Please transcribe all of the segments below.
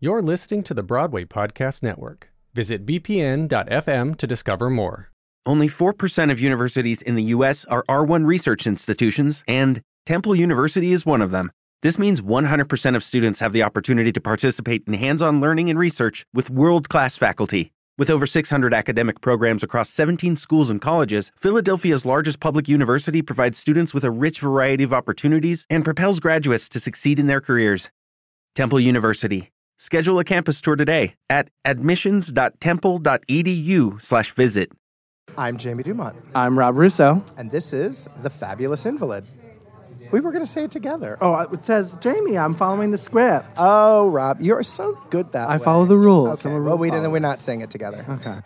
You're listening to the Broadway Podcast Network. Visit bpn.fm to discover more. Only 4% of universities in the U.S. are R1 research institutions, and Temple University is one of them. This means 100% of students have the opportunity to participate in hands on learning and research with world class faculty. With over 600 academic programs across 17 schools and colleges, Philadelphia's largest public university provides students with a rich variety of opportunities and propels graduates to succeed in their careers. Temple University. Schedule a campus tour today at admissions.temple.edu/visit. I'm Jamie Dumont, I'm Rob Russo. and this is The Fabulous Invalid. We were going to say it together. Oh, it says Jamie. I'm following the script. Oh, Rob, you're so good that I way. follow the rules. Okay, I'm well, we, then follower. we're not saying it together. Okay.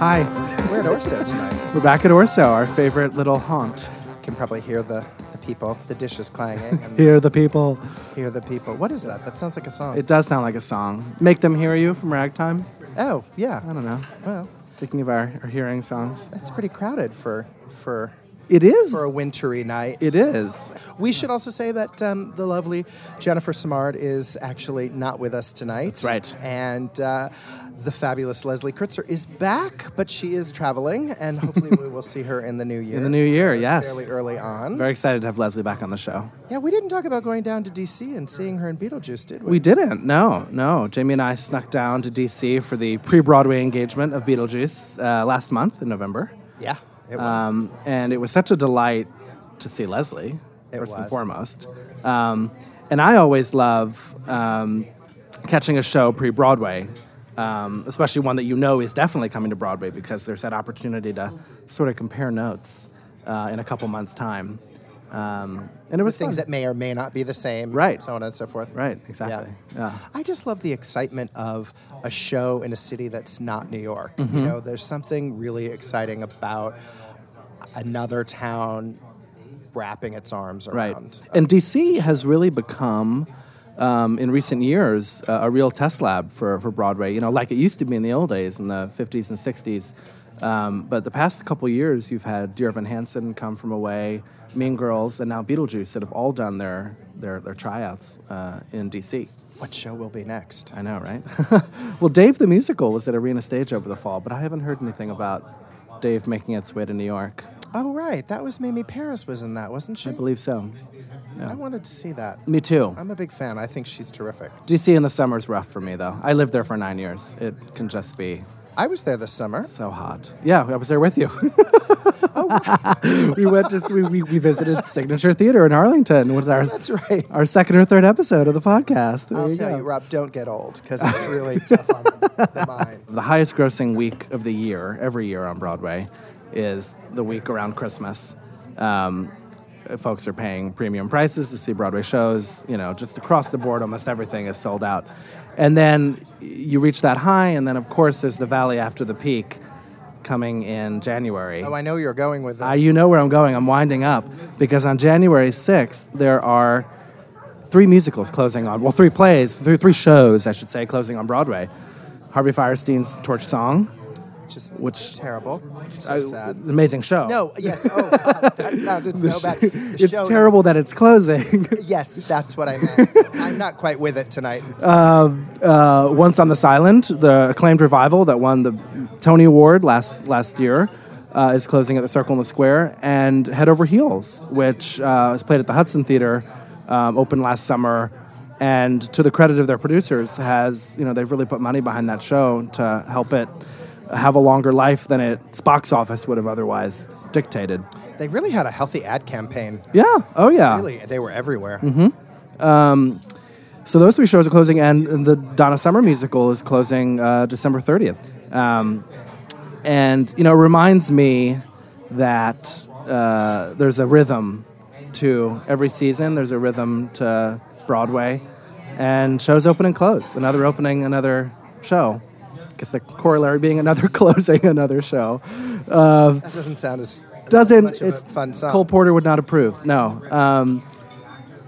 Hi. we're at Orso tonight. We're back at Orso, our favorite little haunt. You can probably hear the, the people, the dishes clanging, and Hear the people. hear the people. What is that? That sounds like a song. It does sound like a song. Make them hear you from Ragtime. oh, yeah. I don't know. Well, Speaking of our, our hearing songs. it's pretty crowded for for It is. for a wintry night. It is. We should also say that um, the lovely Jennifer Simard is actually not with us tonight. That's right. And uh, the fabulous Leslie Kritzer is back, but she is traveling, and hopefully we will see her in the new year. In the new year, uh, yes. Fairly early on. Very excited to have Leslie back on the show. yeah, we didn't talk about going down to D.C. and seeing her in Beetlejuice, did we? We didn't. No, no. Jamie and I snuck down to DC for the pre-Broadway engagement of Beetlejuice uh, last month in November. Yeah, it was. Um, and it was such a delight to see Leslie, It first and foremost. Um, and I always love um, catching a show pre Broadway, um, especially one that you know is definitely coming to Broadway because there's that opportunity to sort of compare notes uh, in a couple months' time. Um, and it was things fun. that may or may not be the same, Right. So on and so forth. Right, exactly. Yeah. I just love the excitement of a show in a city that's not New York. Mm-hmm. You know, there's something really exciting about another town wrapping its arms Right. around. And DC has really become, um, in recent years, uh, a real test lab for, for Broadway, you know, like it used to be in the old days, in the 50s and 60s. Um, but the past couple years, you've had Dear Evan Hansen come from away, Mean Girls, and now Beetlejuice that have all done their, their, their tryouts uh, in DC. What show will be next? I know, right? well, Dave the Musical was at Arena Stage over the fall, but I haven't heard anything about Dave making its way to New York. Oh, right. That was Mamie Parris was in that, wasn't she? I believe so. I wanted to see that. Me too. I'm a big fan. I think she's terrific. DC in the summer is rough for me, though. I lived there for nine years. It can just be I was there this summer. so hot. Yeah, I was there with you. we went to we, we, we visited Signature Theater in Arlington with our That's right. our second or third episode of the podcast. There I'll you tell go. you, Rob, don't get old because it's really tough on the mind. The highest grossing week of the year, every year on Broadway, is the week around Christmas. Um, folks are paying premium prices to see Broadway shows. You know, just across the board, almost everything is sold out. And then you reach that high, and then of course there's the valley after the peak, coming in January. Oh, I know you're going with this. Uh, you know where I'm going. I'm winding up because on January 6th there are three musicals closing on. Well, three plays, three, three shows, I should say, closing on Broadway. Harvey Fierstein's Torch Song, Just which terrible. So uh, sad. amazing show. No, yes. Oh, uh, that sounded so bad. The it's terrible that it's closing. Yes, that's what I meant. I'm not quite with it tonight. uh, Once on this Island, the acclaimed revival that won the Tony Award last last year, uh, is closing at the Circle in the Square, and Head Over Heels, which uh, was played at the Hudson Theater, um, opened last summer, and to the credit of their producers, has you know they've really put money behind that show to help it have a longer life than its box office would have otherwise dictated. They really had a healthy ad campaign. Yeah. Oh yeah. Really, they were everywhere. Mm-hmm. So those three shows are closing, and the Donna Summer musical is closing uh, December 30th. Um, and you know, it reminds me that uh, there's a rhythm to every season. There's a rhythm to Broadway, and shows open and close. Another opening, another show. Guess the corollary being another closing, another show. That doesn't sound as Doesn't much of a it's fun song. Cole Porter would not approve. No. Um,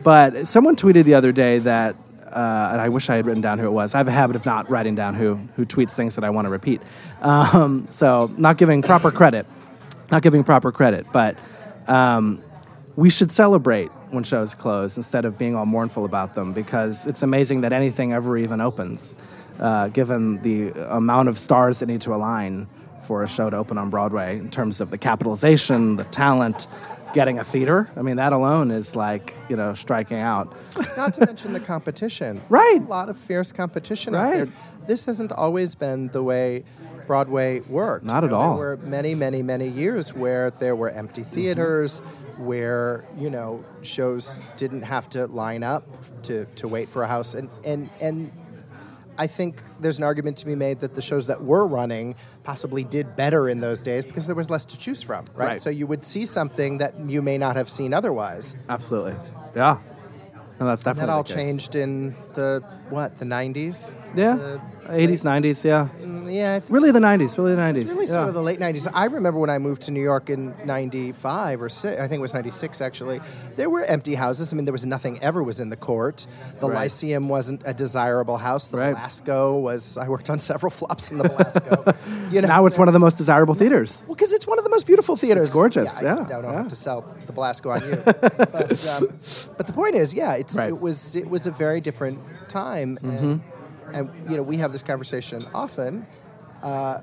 but someone tweeted the other day that uh, and I wish I had written down who it was. I have a habit of not writing down who who tweets things that I want to repeat. Um, so not giving proper credit, not giving proper credit, but um, we should celebrate when shows close instead of being all mournful about them because it's amazing that anything ever even opens, uh, given the amount of stars that need to align for a show to open on Broadway in terms of the capitalization, the talent, getting a theater. I mean, that alone is like, you know, striking out. Not to mention the competition. Right. A lot of fierce competition Right. out there. This hasn't always been the way Broadway worked. Not You at know, all. There were many, many, many years where there were empty theaters, where, you know, shows didn't have to line up to, to wait for a house. And, and, and I think there's an argument to be made that the shows that were running possibly did better in those days because there was less to choose from, right? Right. So you would see something that you may not have seen otherwise. Absolutely. Yeah. And that's definitely That all changed in the what the 90s. Yeah. The 80s, 90s, yeah. Mm, yeah, I think Really the 90s, really the 90s. it's really yeah. sort of the late 90s. I remember when I moved to New York in 95 or 6, I think it was 96 actually. There were empty houses. I mean, there was nothing ever was in the court. The Right. Lyceum wasn't a desirable house. The Right. Belasco was I worked on several flops in the Belasco. you know, now it's one of the most desirable theaters. well, because it's one of the most beautiful theaters. It's gorgeous, Yeah, I yeah, don't yeah. have to sell the Belasco on you. but, um, but the point is, yeah, it's Right. it was it was a very different time, and, Mm-hmm. and you know we have this conversation often. Uh,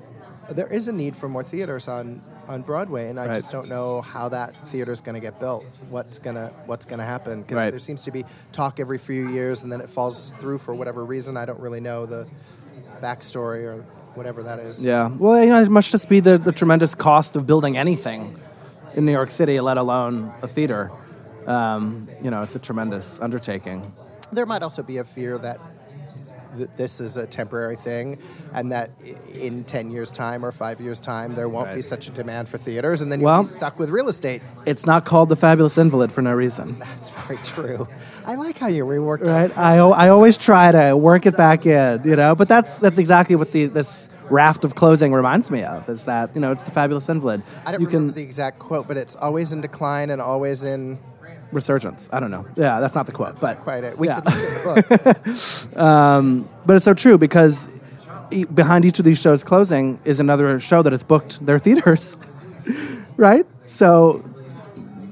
there is a need for more theaters on on Broadway, and I Right. just don't know how that theater is going to get built. What's gonna What's gonna happen? Because Right. there seems to be talk every few years, and then it falls through for whatever reason. I don't really know the backstory or whatever that is. Yeah. Well, you know, it must just be the, the tremendous cost of building anything in New York City, let alone a theater. Um, you know, it's a tremendous undertaking. There might also be a fear that th- this is a temporary thing and that in 10 years time or 5 years time there won't be such a demand for theaters and then you'll Well- be stuck with real estate It's not called the Fabulous Invalid for no reason. that's very true i like how you reworked it. right? I, I always try to work it back in, you know. But that's that's exactly what the this raft of closing reminds me of. Is that you know it's the fabulous invalid. i don't you remember can the exact quote but it's always in decline and always in resurgence. I don't know. Yeah, that's not the quote, but quite it we yeah. could the book But it's so true because e- behind each of these shows closing is another show that has booked their theaters, right? So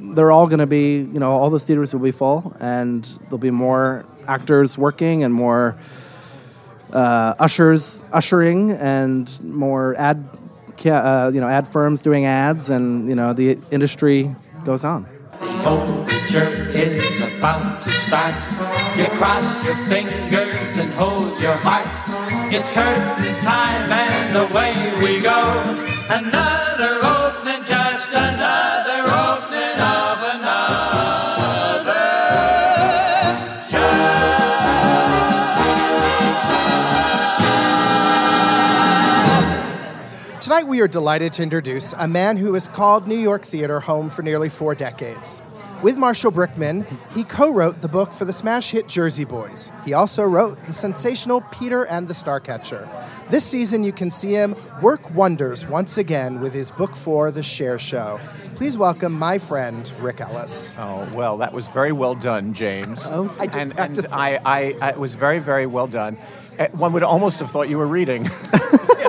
they're all going to be, you know, all those theaters will be full, and there'll be more actors working and more uh, ushers ushering and more ad, uh, you know, ad firms doing ads, and you know, the industry goes on. Overture is about to start. You cross your fingers and hold your heart. It's curtain time and away we go. Another opening, just another opening of another show. Tonight, we are delighted to introduce a man who has called New York theater home for nearly four decades. With Marshall Brickman, he co wrote the book for the smash hit Jersey Boys. He also wrote the sensational Peter and the Starcatcher. This season, you can see him work wonders once again with his book for The Cher Show. Please welcome my friend, Rick Elice. Oh well, that was very well done, James. Oh, I did and, and practice. I, I, I, it was very, very well done. Uh, One would almost have thought you were reading.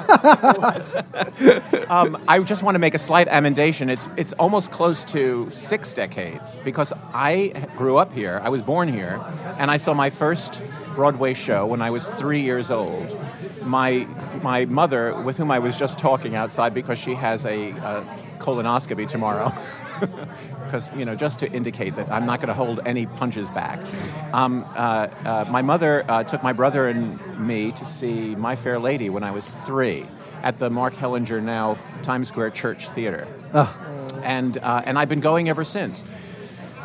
um, I just want to make a slight amendation. It's it's almost close to six decades because I grew up here. I was born here, and I saw my first Broadway show when I was three years old. My my mother, with whom I was just talking outside because she has a, uh colonoscopy tomorrow. because you know just to indicate that I'm not going to hold any punches back. Um, uh, uh, my mother uh, took my brother and me to see My Fair Lady when I was three at the Mark Hellinger now Times Square Church Theater, and uh, and I've been going ever since.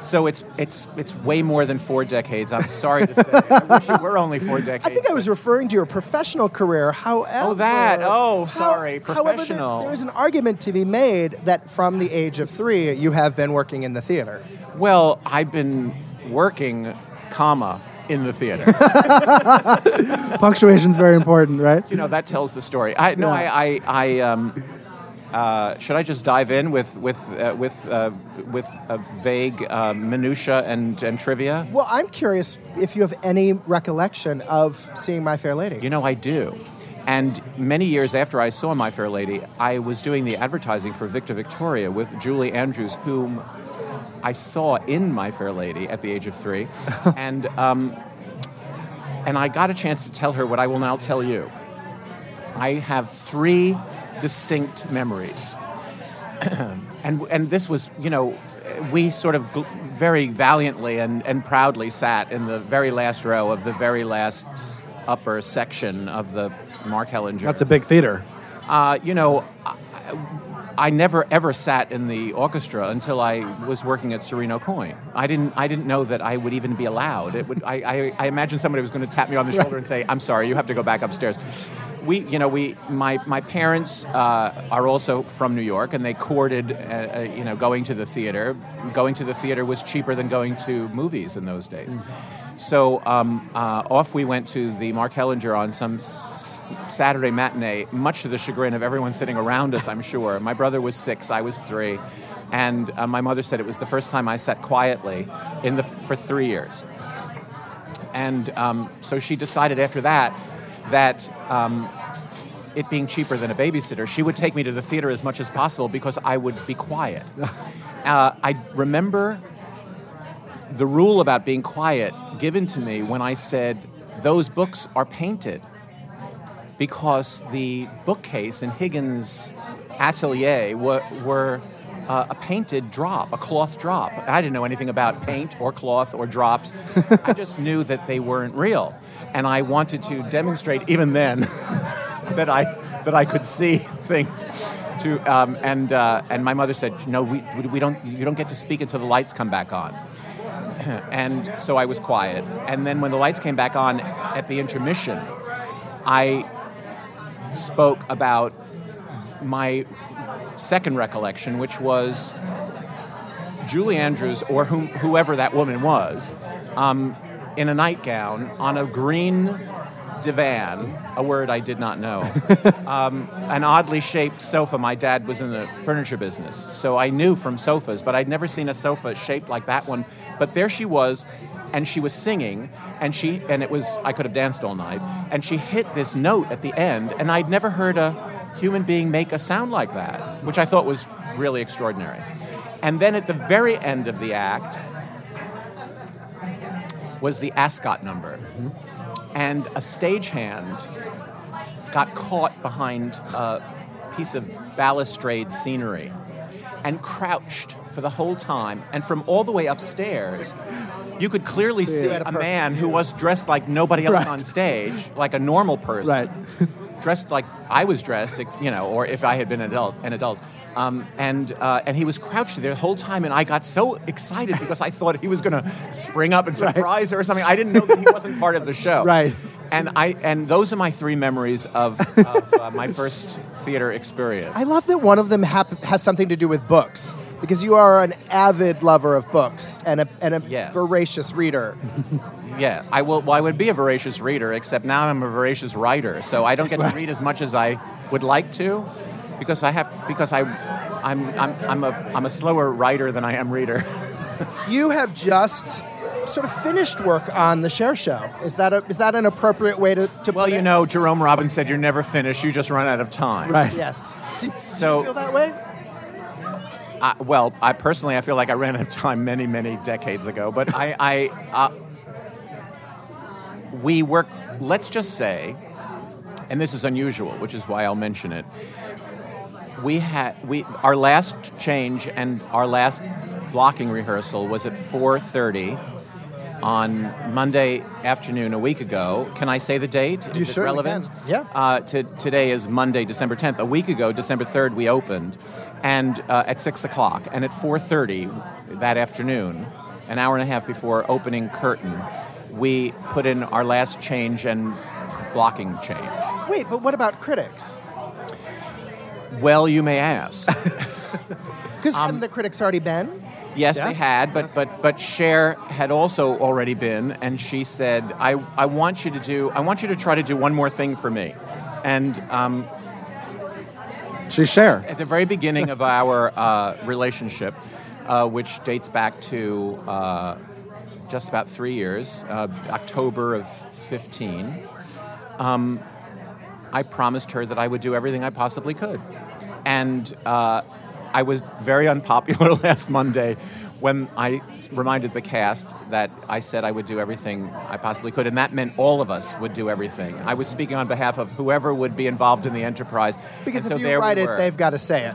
So it's it's it's way more than four decades. I'm sorry to say. I wish it were only four decades. I think I was referring to your professional career. However, oh that. Oh, how- sorry. However, there, Professional. there is an argument to be made that from the age of three, you have been working in the theater. Well, I've been working, comma, in the theater. Punctuation's very important, right? you know that tells the story. I no, Yeah. I, I, I, um, uh, should I just dive in with with uh, with uh, with a vague uh, minutia and, and trivia? Well, I'm curious if you have any recollection of seeing My Fair Lady. You know, I do. And many years after I saw My Fair Lady, I was doing the advertising for Victor Victoria with Julie Andrews, whom I saw in My Fair Lady at the age of three, and um, and I got a chance to tell her what I will now tell you. I have three distinct memories, and and this was you know we sort of gl- very valiantly and, and proudly sat in the very last row of the very last upper section of the Mark Hellinger. That's a big theater. Uh, you know, I, I never ever sat in the orchestra until I was working at Serino Coyne. I didn't. I didn't know that I would even be allowed. It would. I, I, I imagined somebody was going to tap me on the shoulder and say, "I'm sorry, you have to go back upstairs." We, you know, we. My my parents uh, are also from New York, and they courted, uh, uh, you know, going to the theater. Going to the theater was cheaper than going to movies in those days. So um, uh, off we went to the Mark Hellinger on some s- Saturday matinee, much to the chagrin of everyone sitting around us, I'm sure. My brother was six, I was three, and uh, my mother said it was the first time I sat quietly in the, for three years. And um, so she decided after that that um, it being cheaper than a babysitter, she would take me to the theater as much as possible because I would be quiet. Uh, I remember the rule about being quiet given to me when I said, Those books are painted. Because the bookcase in Higgins' atelier were, were uh, a painted drop, a cloth drop. I didn't know anything about paint or cloth or drops. I just knew that they weren't real. And I wanted to demonstrate, even then, that I, that I could see things. To, um, and, uh, and my mother said, No, we, we don't, you don't get to speak until the lights come back on and so I was quiet. And then when the lights came back on at the intermission, I spoke about my second recollection, which was Julie Andrews, or whom, whoever that woman was, um, in a nightgown on a green divan, a word I did not know, um, an oddly shaped sofa. My dad was in the furniture business, so I knew from sofas, but I'd never seen a sofa shaped like that one. But there she was, and she was singing, and she and it was I could have danced all night, and she hit this note at the end, and I'd never heard a human being make a sound like that, which I thought was really extraordinary. And then at the very end of the act was the Ascot number and a stagehand got caught behind a piece of balustrade scenery and crouched for the whole time. And from all the way upstairs, you could clearly see a a man who was dressed like nobody else Right. on stage, like a normal person, Right. dressed like I was dressed, you know, or if I had been an adult, an adult. Um, and uh, and he was crouched there the whole time, and I got so excited because I thought he was going to spring up and surprise her or something. I didn't know that he wasn't part of the show. Right. And I and those are my three memories of, of uh, my first theater experience. I love that one of them hap- has something to do with books because you are an avid lover of books and a, and a Yes. voracious reader. Yeah, I will. Well, I would be a voracious reader, except now I'm a voracious writer, so I don't get to read as much as I would like to, because I have because I, I'm I'm I'm a I'm a slower writer than I am reader. You have just sort of finished work on the Cher Show. Is that a, is that an appropriate way to, to Well, you it? know, Jerome Robbins said you're never finished; you just run out of time. Right. Yes. So- you feel that way? I, well, I personally, I feel like I ran out of time many, many decades ago. But I, I uh, we work. Let's just say, and this is unusual, which is why I'll mention it. We had we our last change and our last blocking rehearsal was at 4:30 on Monday afternoon a week ago. Can I say the date? You is it relevant? can. Yeah. Uh, to, today is Monday, December 10th. A week ago, December 3rd, we opened, and uh, at six o'clock, and at 4:30 that afternoon, an hour and a half before opening curtain, we put in our last change and blocking change. Wait, but what about critics? Well, you may ask. Because Um, the critics already been? Yes, they had, but but but Cher had also already been, and she said, "I I want you to do I want you to try to do one more thing for me," and um, She's Cher. At the very beginning of our uh, relationship, uh, which dates back to uh, just about three years, uh, October of 15, um, I promised her that I would do everything I possibly could. And uh, I was very unpopular last Monday when I reminded the cast that I said I would do everything I possibly could, and that meant all of us would do everything. I was speaking on behalf of whoever would be involved in the enterprise. Because and so if you there we write it, they've got to say it.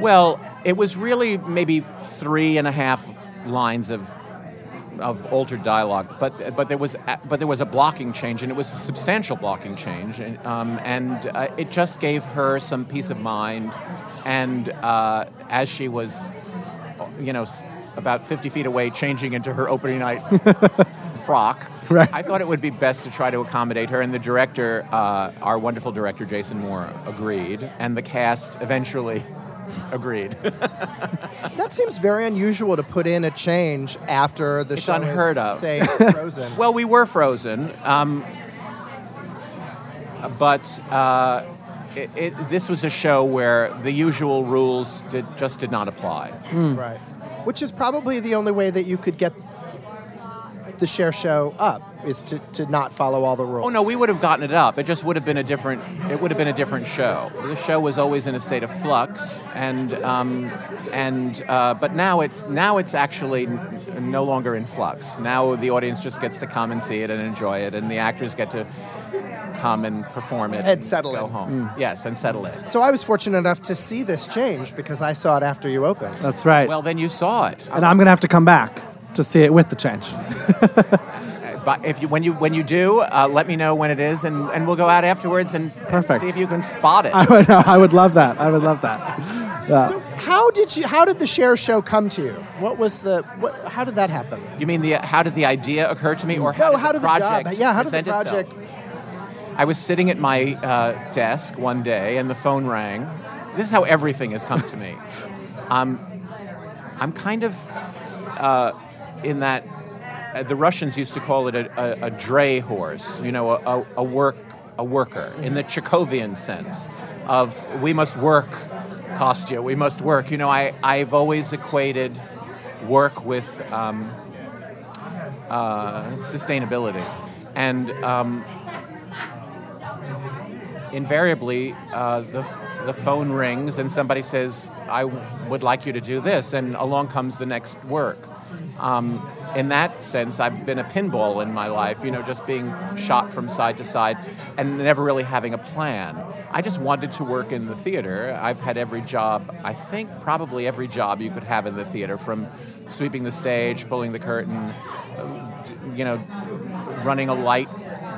Well, it was really maybe three and a half lines of of altered dialogue, but but there was but there was a blocking change, and it was a substantial blocking change, and, um, and uh, it just gave her some peace of mind. And uh, as she was, you know, about 50 feet away, changing into her opening night frock. Right. I thought it would be best to try to accommodate her, and the director, uh, our wonderful director Jason Moore, agreed, and the cast eventually agreed. That seems very unusual to put in a change after the It's show unheard is, of. say, Frozen. well, we were frozen, um, but uh, it, it, this was a show where the usual rules did, just did not apply. Right. Which is probably the only way that you could get the Cher show up is to, to not follow all the rules. Oh no, we would have gotten it up. It just would have been a different. It would have been a different show. The show was always in a state of flux, and um, and uh, but now it's now it's actually n- no longer in flux. Now the audience just gets to come and see it and enjoy it, and the actors get to come and perform it And settle go in. home. Yes, and settle it. So I was fortunate enough to see this change because I saw it after you opened. That's right. Well, then you saw it. and I'm going to have to come back to see it with the change. But if you when you when you do, uh, let me know when it is, and, and we'll go out afterwards and Perfect. see if you can spot it. I would, I would love that. I would love that. So how did you? How did the Cher show come to you? What was the? What, how did that happen? You mean the how did the idea occur to me, or how No, did how the did the project job? Yeah, how did the present itself? I was sitting at my uh, desk one day, and the phone rang. This is how everything has come to me. Um, I'm kind of uh, in that. Uh, the Russians used to call it a, a, a dray horse. You know, a, a, a work a worker in the Chekhovian sense of we must work, Kostya. We must work. You know, I I've always equated work with um, uh, sustainability, and um, invariably uh, the the phone rings and somebody says, "I would like you to do this," and along comes the next work. Um, in that sense, I've been a pinball in my life, you know, just being shot from side to side and never really having a plan. I just wanted to work in the theater. I've had every job, I think probably every job you could have in the theater, from sweeping the stage, pulling the curtain, uh, you know, running a light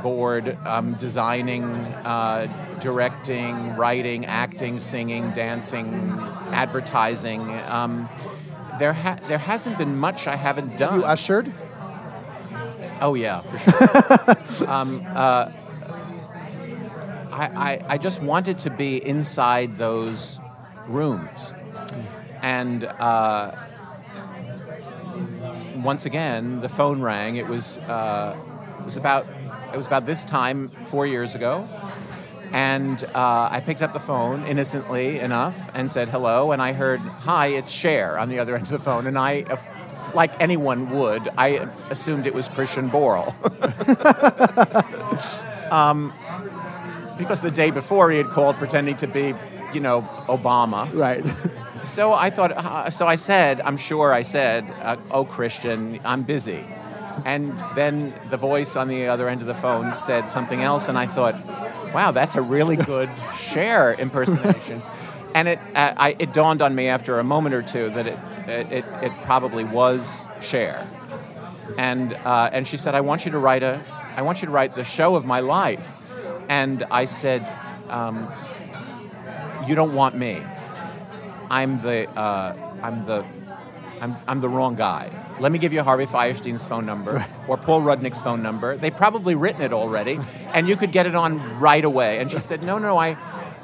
board, um, designing, uh, directing, writing, acting, singing, dancing, advertising. Um, there, ha- there hasn't been much I haven't done. You ushered? Oh yeah, for sure. um, uh, I, I, I just wanted to be inside those rooms, and uh, once again, the phone rang. It was uh, it was about it was about this time four years ago, and uh, I picked up the phone innocently enough and said hello, and I heard hi, it's Cher on the other end of the phone, and I. Like anyone would, I assumed it was Christian Borle. because the day before he had called pretending to be, you know, Obama. Right. So I thought, uh, so I said, I'm sure I said, uh, oh, Christian, I'm busy. And then the voice on the other end of the phone said something else, and I thought, wow, that's a really good Cher impersonation. And it, uh, I, it dawned on me after a moment or two that it, it, it, it probably was Cher. And, uh, and she said, I want you to write a, I want you to write the show of my life. And I said, um, you don't want me. I'm the uh, I'm the I'm, I'm the wrong guy. Let me give you Harvey Fierstein's phone number or Paul Rudnick's phone number. They've probably written it already, and you could get it on right away. And she said, No, no, I,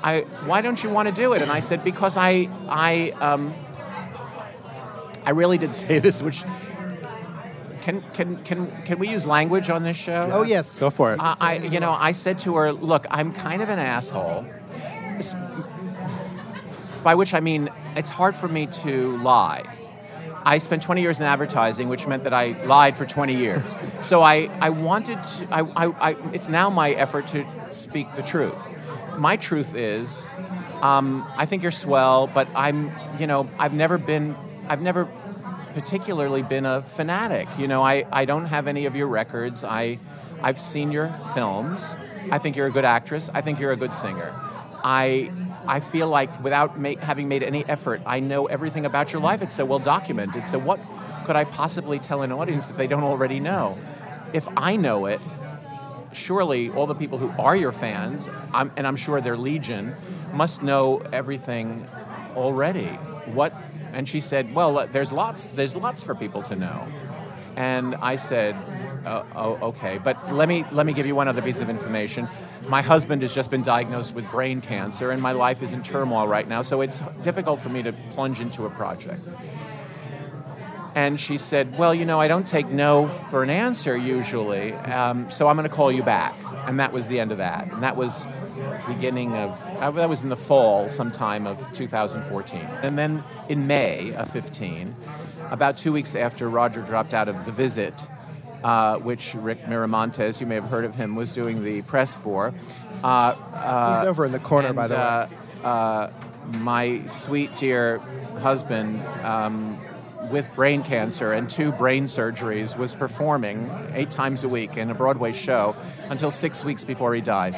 I. Why don't you want to do it? And I said, Because I I um, I really did say this, which. Can, can, can, can we use language on this show? Oh yes. Go for it. Uh, I, you know, I said to her, "Look, I'm kind of an asshole, by which I mean it's hard for me to lie. I spent 20 years in advertising, which meant that I lied for 20 years. So I, I wanted to, I, I, I, it's now my effort to speak the truth. My truth is, um, I think you're swell, but I'm, you know, I've never been, I've never particularly been a fanatic. You know, I, I don't have any of your records. I, I've seen your films. I think you're a good actress. I think you're a good singer. I I feel like without make, having made any effort, I know everything about your life. It's so well documented. So what could I possibly tell an audience that they don't already know? If I know it, surely all the people who are your fans, I'm, and I'm sure they're legion, must know everything already. What? And she said, "Well, uh, there's lots. There's lots for people to know." And I said, oh, oh, okay, but let me let me give you one other piece of information. My husband has just been diagnosed with brain cancer, and my life is in turmoil right now, so it's difficult for me to plunge into a project. And she said, Well, you know, I don't take no for an answer usually, um, so I'm going to call you back. And that was the end of that. And that was beginning of, uh, that was in the fall sometime of 2014. And then in May of 15, about two weeks after Roger dropped out of The Visit, uh, which Rick Miramontez, you may have heard of him, was doing the press for. Uh, uh, He's over in the corner, and, by the way. uh, uh, my sweet dear husband, um, with brain cancer and two brain surgeries, was performing eight times a week in a Broadway show until six weeks before he died.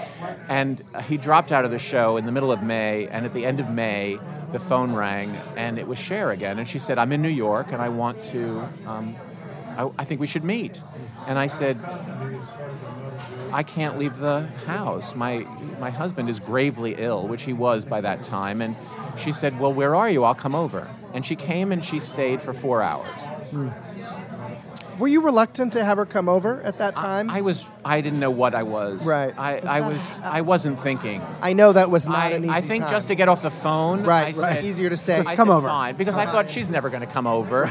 And he dropped out of the show in the middle of May, and at the end of May, the phone rang, and it was Cher again. And she said, I'm in New York, and I want to, um, I, I think we should meet. And I said, I can't leave the house. My my husband is gravely ill, which he was by that time. And she said, "Well, where are you? I'll come over." And she came and she stayed for four hours. Hmm. Were you reluctant to have her come over at that time? I was I didn't know what I was. Right. I, Was I that- was uh, I wasn't thinking. I know that was not I, an easy I think time. just to get off the phone, Right, I right. said, Easier to say. Just come said, over. Fine, because I thought she's never going to come over.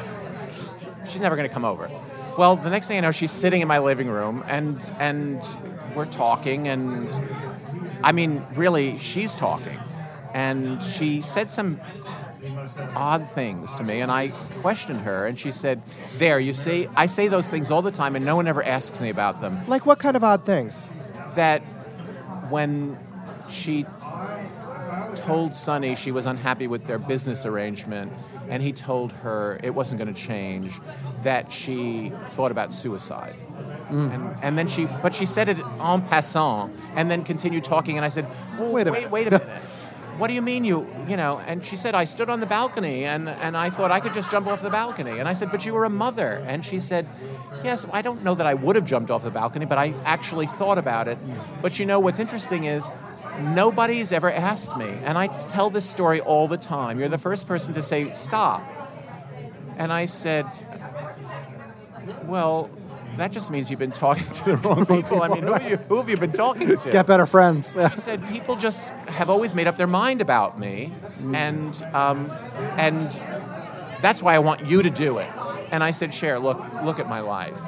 she's never going to come over. Well, the next thing I know, she's sitting in my living room, and and we're talking, and I mean, really, she's talking, and she said some odd things to me, and I questioned her, and she said, "There, you see, I say those things all the time, and no one ever asks me about them." Like what kind of odd things? that when she told Sonny she was unhappy with their business arrangement, and he told her it wasn't going to change, that she thought about suicide. Mm. And, and then she, but she said it en passant, and then continued talking. And I said, well, Wait a wait, minute." wait a minute. What do you mean you, you know? And she said, I stood on the balcony and, and I thought I could just jump off the balcony. And I said, but you were a mother. And she said, yes, I don't know that I would have jumped off the balcony, but I actually thought about it. Mm. But you know, what's interesting is nobody's ever asked me. And I tell this story all the time. You're the first person to say, stop. And I said, well, that just means you've been talking to the wrong people. I mean, who, have you, who have you been talking to? Get better friends. Yeah. He said people just have always made up their mind about me, and um, and that's why I want you to do it. And I said, Cher, look, look at my life.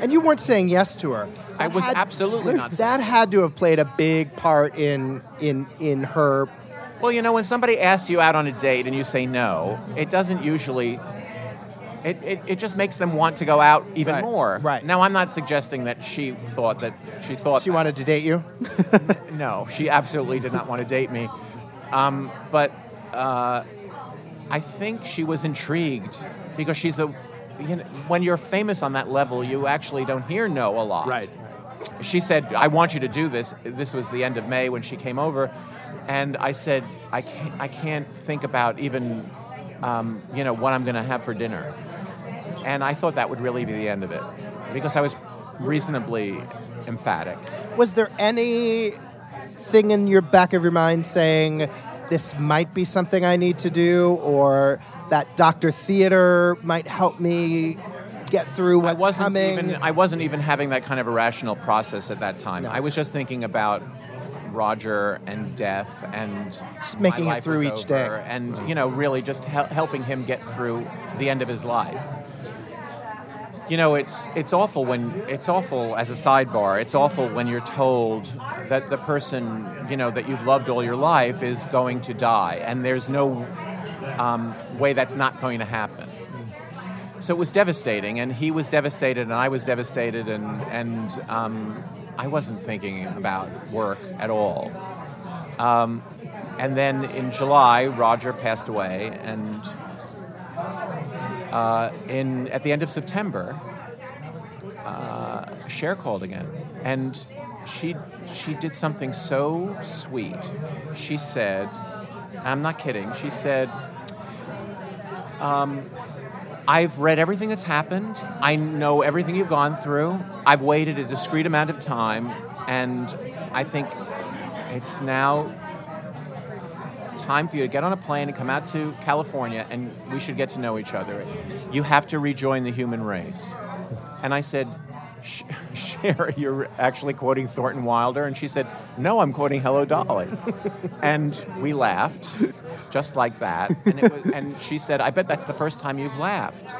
And you weren't saying yes to her. I was absolutely not That had to have played a big part in in in her. Well, you know, when somebody asks you out on a date and you say no, it doesn't usually. It, it, it just makes them want to go out even Right, more. right. Now, I'm not suggesting that she thought that she thought She that. wanted to date you. No, she absolutely did not want to date me. Um, but uh, I think she was intrigued because she's a. You know, when you're famous on that level, you actually don't hear no a lot. Right. She said, "I want you to do this." This was the end of May when she came over, and I said, "I can't. I can't think about even, um, you know, what I'm going to have for dinner." And I thought that would really be the end of it, because I was reasonably emphatic. Was there any thing in your back of your mind saying this might be something I need to do, or that Doctor Theater might help me get through what's I wasn't coming? even I wasn't even having that kind of a rational process at that time. No. I was just thinking about Roger and death and Just making it through each day. and you know really just hel- helping him get through the end of his life. you know, it's it's awful when it's awful as a sidebar. It's awful when you're told that the person you know that you've loved all your life is going to die, and there's no um, way that's not going to happen. So it was devastating, and he was devastated, and I was devastated, and and um, I wasn't thinking about work at all. Um, and then in July, Roger passed away, and uh, in at the end of September, uh, Cher called again, and she she did something so sweet. She said, "I'm not kidding." She said, um, "I've read everything that's happened. I know everything you've gone through. I've waited a discrete amount of time, and I think it's now." time for you to get on a plane and come out to California and we should get to know each other. You have to rejoin the human race. And I said, Cher, you're actually quoting Thornton Wilder? And she said, No, I'm quoting Hello Dolly. and we laughed, just like that. And, it was, and she said, I bet that's the first time you've laughed.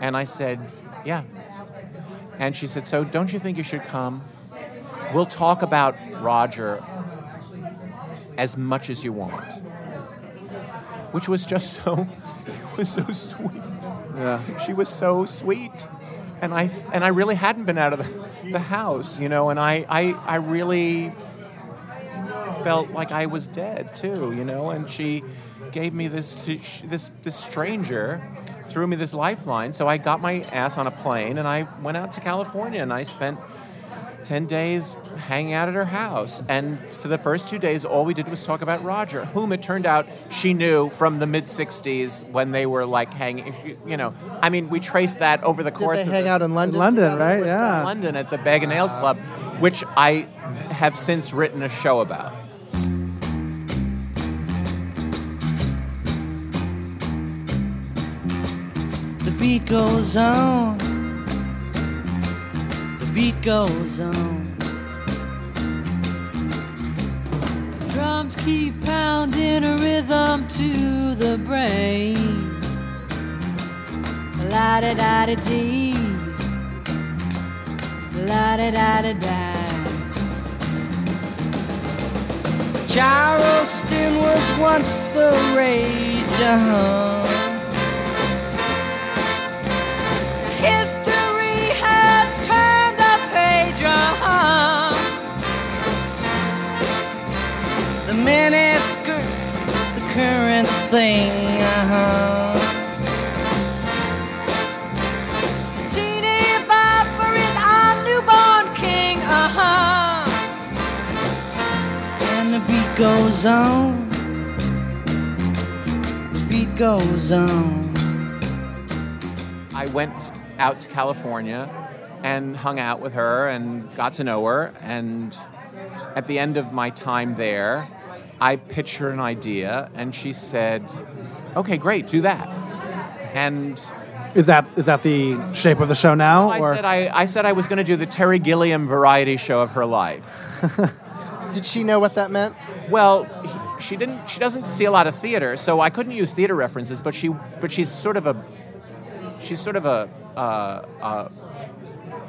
And I said, Yeah. And she said, So don't you think you should come? We'll talk about Roger as much as you want. Which was just so, it was so sweet. Yeah. She was so sweet. And I, and I really hadn't been out of the, the house, you know, and I, I, I really felt like I was dead too, you know, and she gave me this, this, this stranger threw me this lifeline. So I got my ass on a plane and I went out to California and I spent 10 days hanging out at her house. And for the first two days, all we did was talk about Roger, whom it turned out she knew from the mid 60s when they were like hanging, you know. I mean, we traced that over the course Did course they of hang the, out in London? London, together? right? Was that- Yeah. London at the Bag O'Nails Club, which I have since written a show about. The beat goes on. Beat goes on. Drums keep pounding a rhythm to the brain. La da da da dee. La da da da da. Charleston was once the rage. Uh-huh. Mini skirts, the current thing. Uh-huh. Teeny bopper is our newborn king. Uh-huh. And the beat goes on. The beat goes on. I went out to California and hung out with her and got to know her. And at the end of my time there, I pitched her an idea, and she said, "Okay, great, do that." And Is that is that the shape of the show now? I or said I, I said I was going to do the Terry Gilliam variety show of her life. Did she know what that meant? Well, he- she didn't. She doesn't see a lot of theater, so I couldn't use theater references. But she, but she's sort of a, she's sort of a, uh, uh,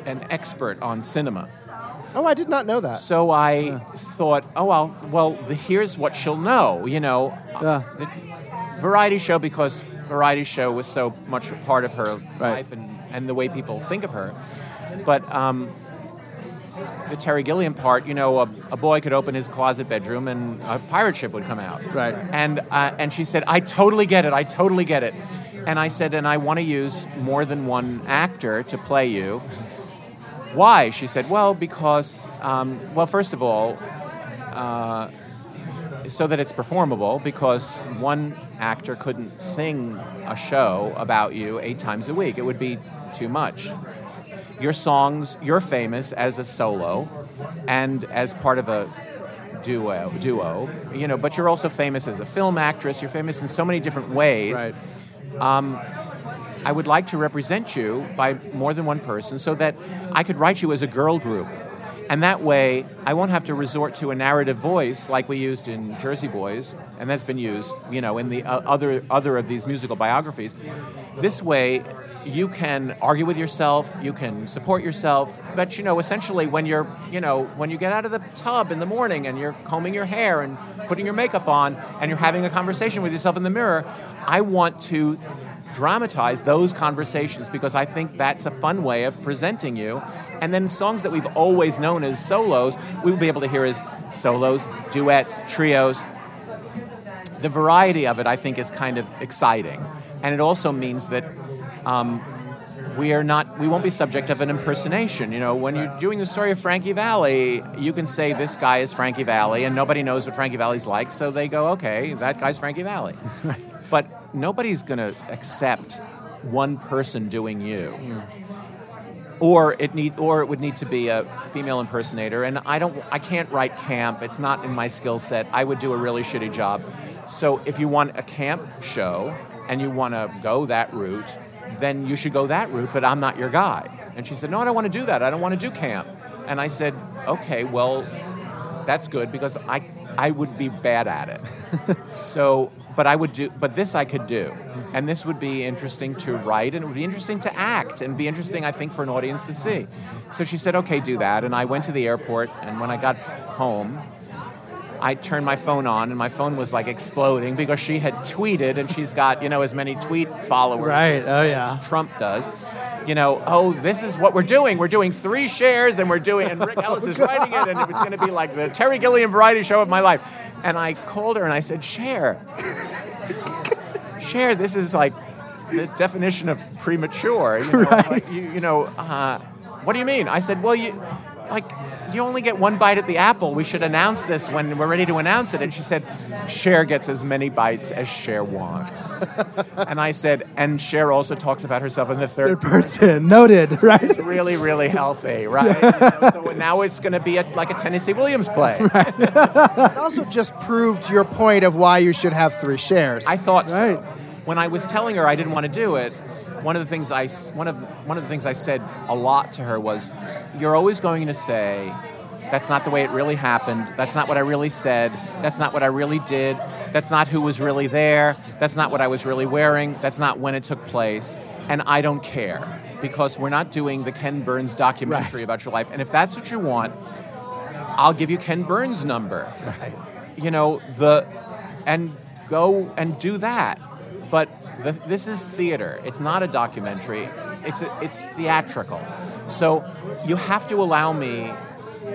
an expert on cinema. Oh, I did not know that. So I thought, oh well, well, the, here's what she'll know. You know, the variety show because variety show was so much a part of her Right. life and, and the way people think of her. But um, the Terry Gilliam part, you know, a, a boy could open his closet bedroom and a pirate ship would come out. Right. And uh, and she said, I totally get it. I totally get it. And I said, and I want to use more than one actor to play you. Why? She said, well, because, um, well, first of all, uh, so that it's performable, because one actor couldn't sing a show about you eight times a week. It would be too much. Your songs, you're famous as a solo and as part of a duo, duo, you know, but you're also famous as a film actress. You're famous in so many different ways. Right. I would like to represent you by more than one person so that I could write you as a girl group. And that way, I won't have to resort to a narrative voice like we used in Jersey Boys, and that's been used, you know, in the uh, other other of these musical biographies. This way, you can argue with yourself, you can support yourself, but you know, essentially, when you're, you know, when you get out of the tub in the morning and you're combing your hair and putting your makeup on, and you're having a conversation with yourself in the mirror, I want to dramatize those conversations because I think that's a fun way of presenting you. And then songs that we've always known as solos, we will be able to hear as solos, duets, trios. The variety of it, I think, is kind of exciting. And it also means that um, we are not we won't be subject of an impersonation you know when you're doing the story of frankie valli you can say this guy is frankie valli and nobody knows what frankie valli's like so they go okay that guy's frankie valli but nobody's going to accept one person doing you hmm. or it need or it would need to be a female impersonator and i don't i can't write camp it's not in my skill set i would do a really shitty job so if you want a camp show and you want to go that route then you should go that route, but I'm not your guy. And she said, No, I don't want to do that. I don't want to do camp. And I said, Okay, well, that's good because I, I would be bad at it. so, but I would do, but this I could do. And this would be interesting to write and it would be interesting to act and be interesting, I think, for an audience to see. So she said, Okay, do that. And I went to the airport, and when I got home, I turned my phone on and my phone was like exploding because she had tweeted and she's got, you know, as many tweet followers Right. as, Oh, yeah. as Trump does. You know, oh, this is what we're doing. We're doing three Chers and we're doing, and Rick Elice is writing it, and it was going to be like the Terry Gilliam variety show of my life. And I called her and I said, Cher. Cher, this is like the definition of premature. You know, like, you, you know uh, what do you mean? I said, well, you, like, you only get one bite at the apple. We should announce this when we're ready to announce it. And she said, Cher gets as many bites as Cher wants. and I said, and Cher also talks about herself in the third Third person. Noted, right? It's really, really healthy, right? You know, so now it's going to be a, like a Tennessee Williams play. It also just proved your point of why you should have three Chers. I thought so. When I was telling her I didn't want to do it, one of the things I one of one of the things I said a lot to her was, "You're always going to say." That's not the way it really happened. That's not what I really said. That's not what I really did. That's not who was really there. That's not what I was really wearing. That's not when it took place. And I don't care because we're not doing the Ken Burns documentary Right. about your life. And if that's what you want, I'll give you Ken Burns' number. Right. You know, the and go and do that. But the, this is theater. It's not a documentary. It's a, it's theatrical. So you have to allow me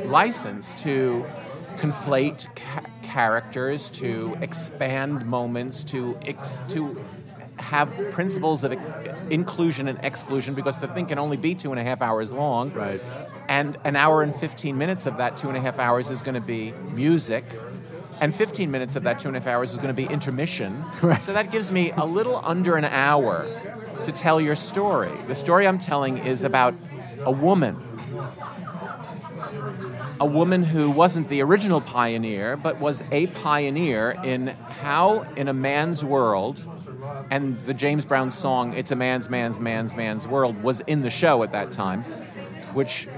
license to conflate ca- characters, to expand moments, to ex- to have principles of inclusion and exclusion because the thing can only be two and a half hours long. Right. And an hour and 15 minutes of that two and a half hours is going to be music. And 15 minutes of that two and a half hours is going to be intermission. Right. So that gives me a little under an hour to tell your story. The story I'm telling is about a woman. A woman who wasn't the original pioneer, but was a pioneer in how, in a man's world, and the James Brown song, It's a Man's, Man's, Man's, Man's World, was in the show at that time, which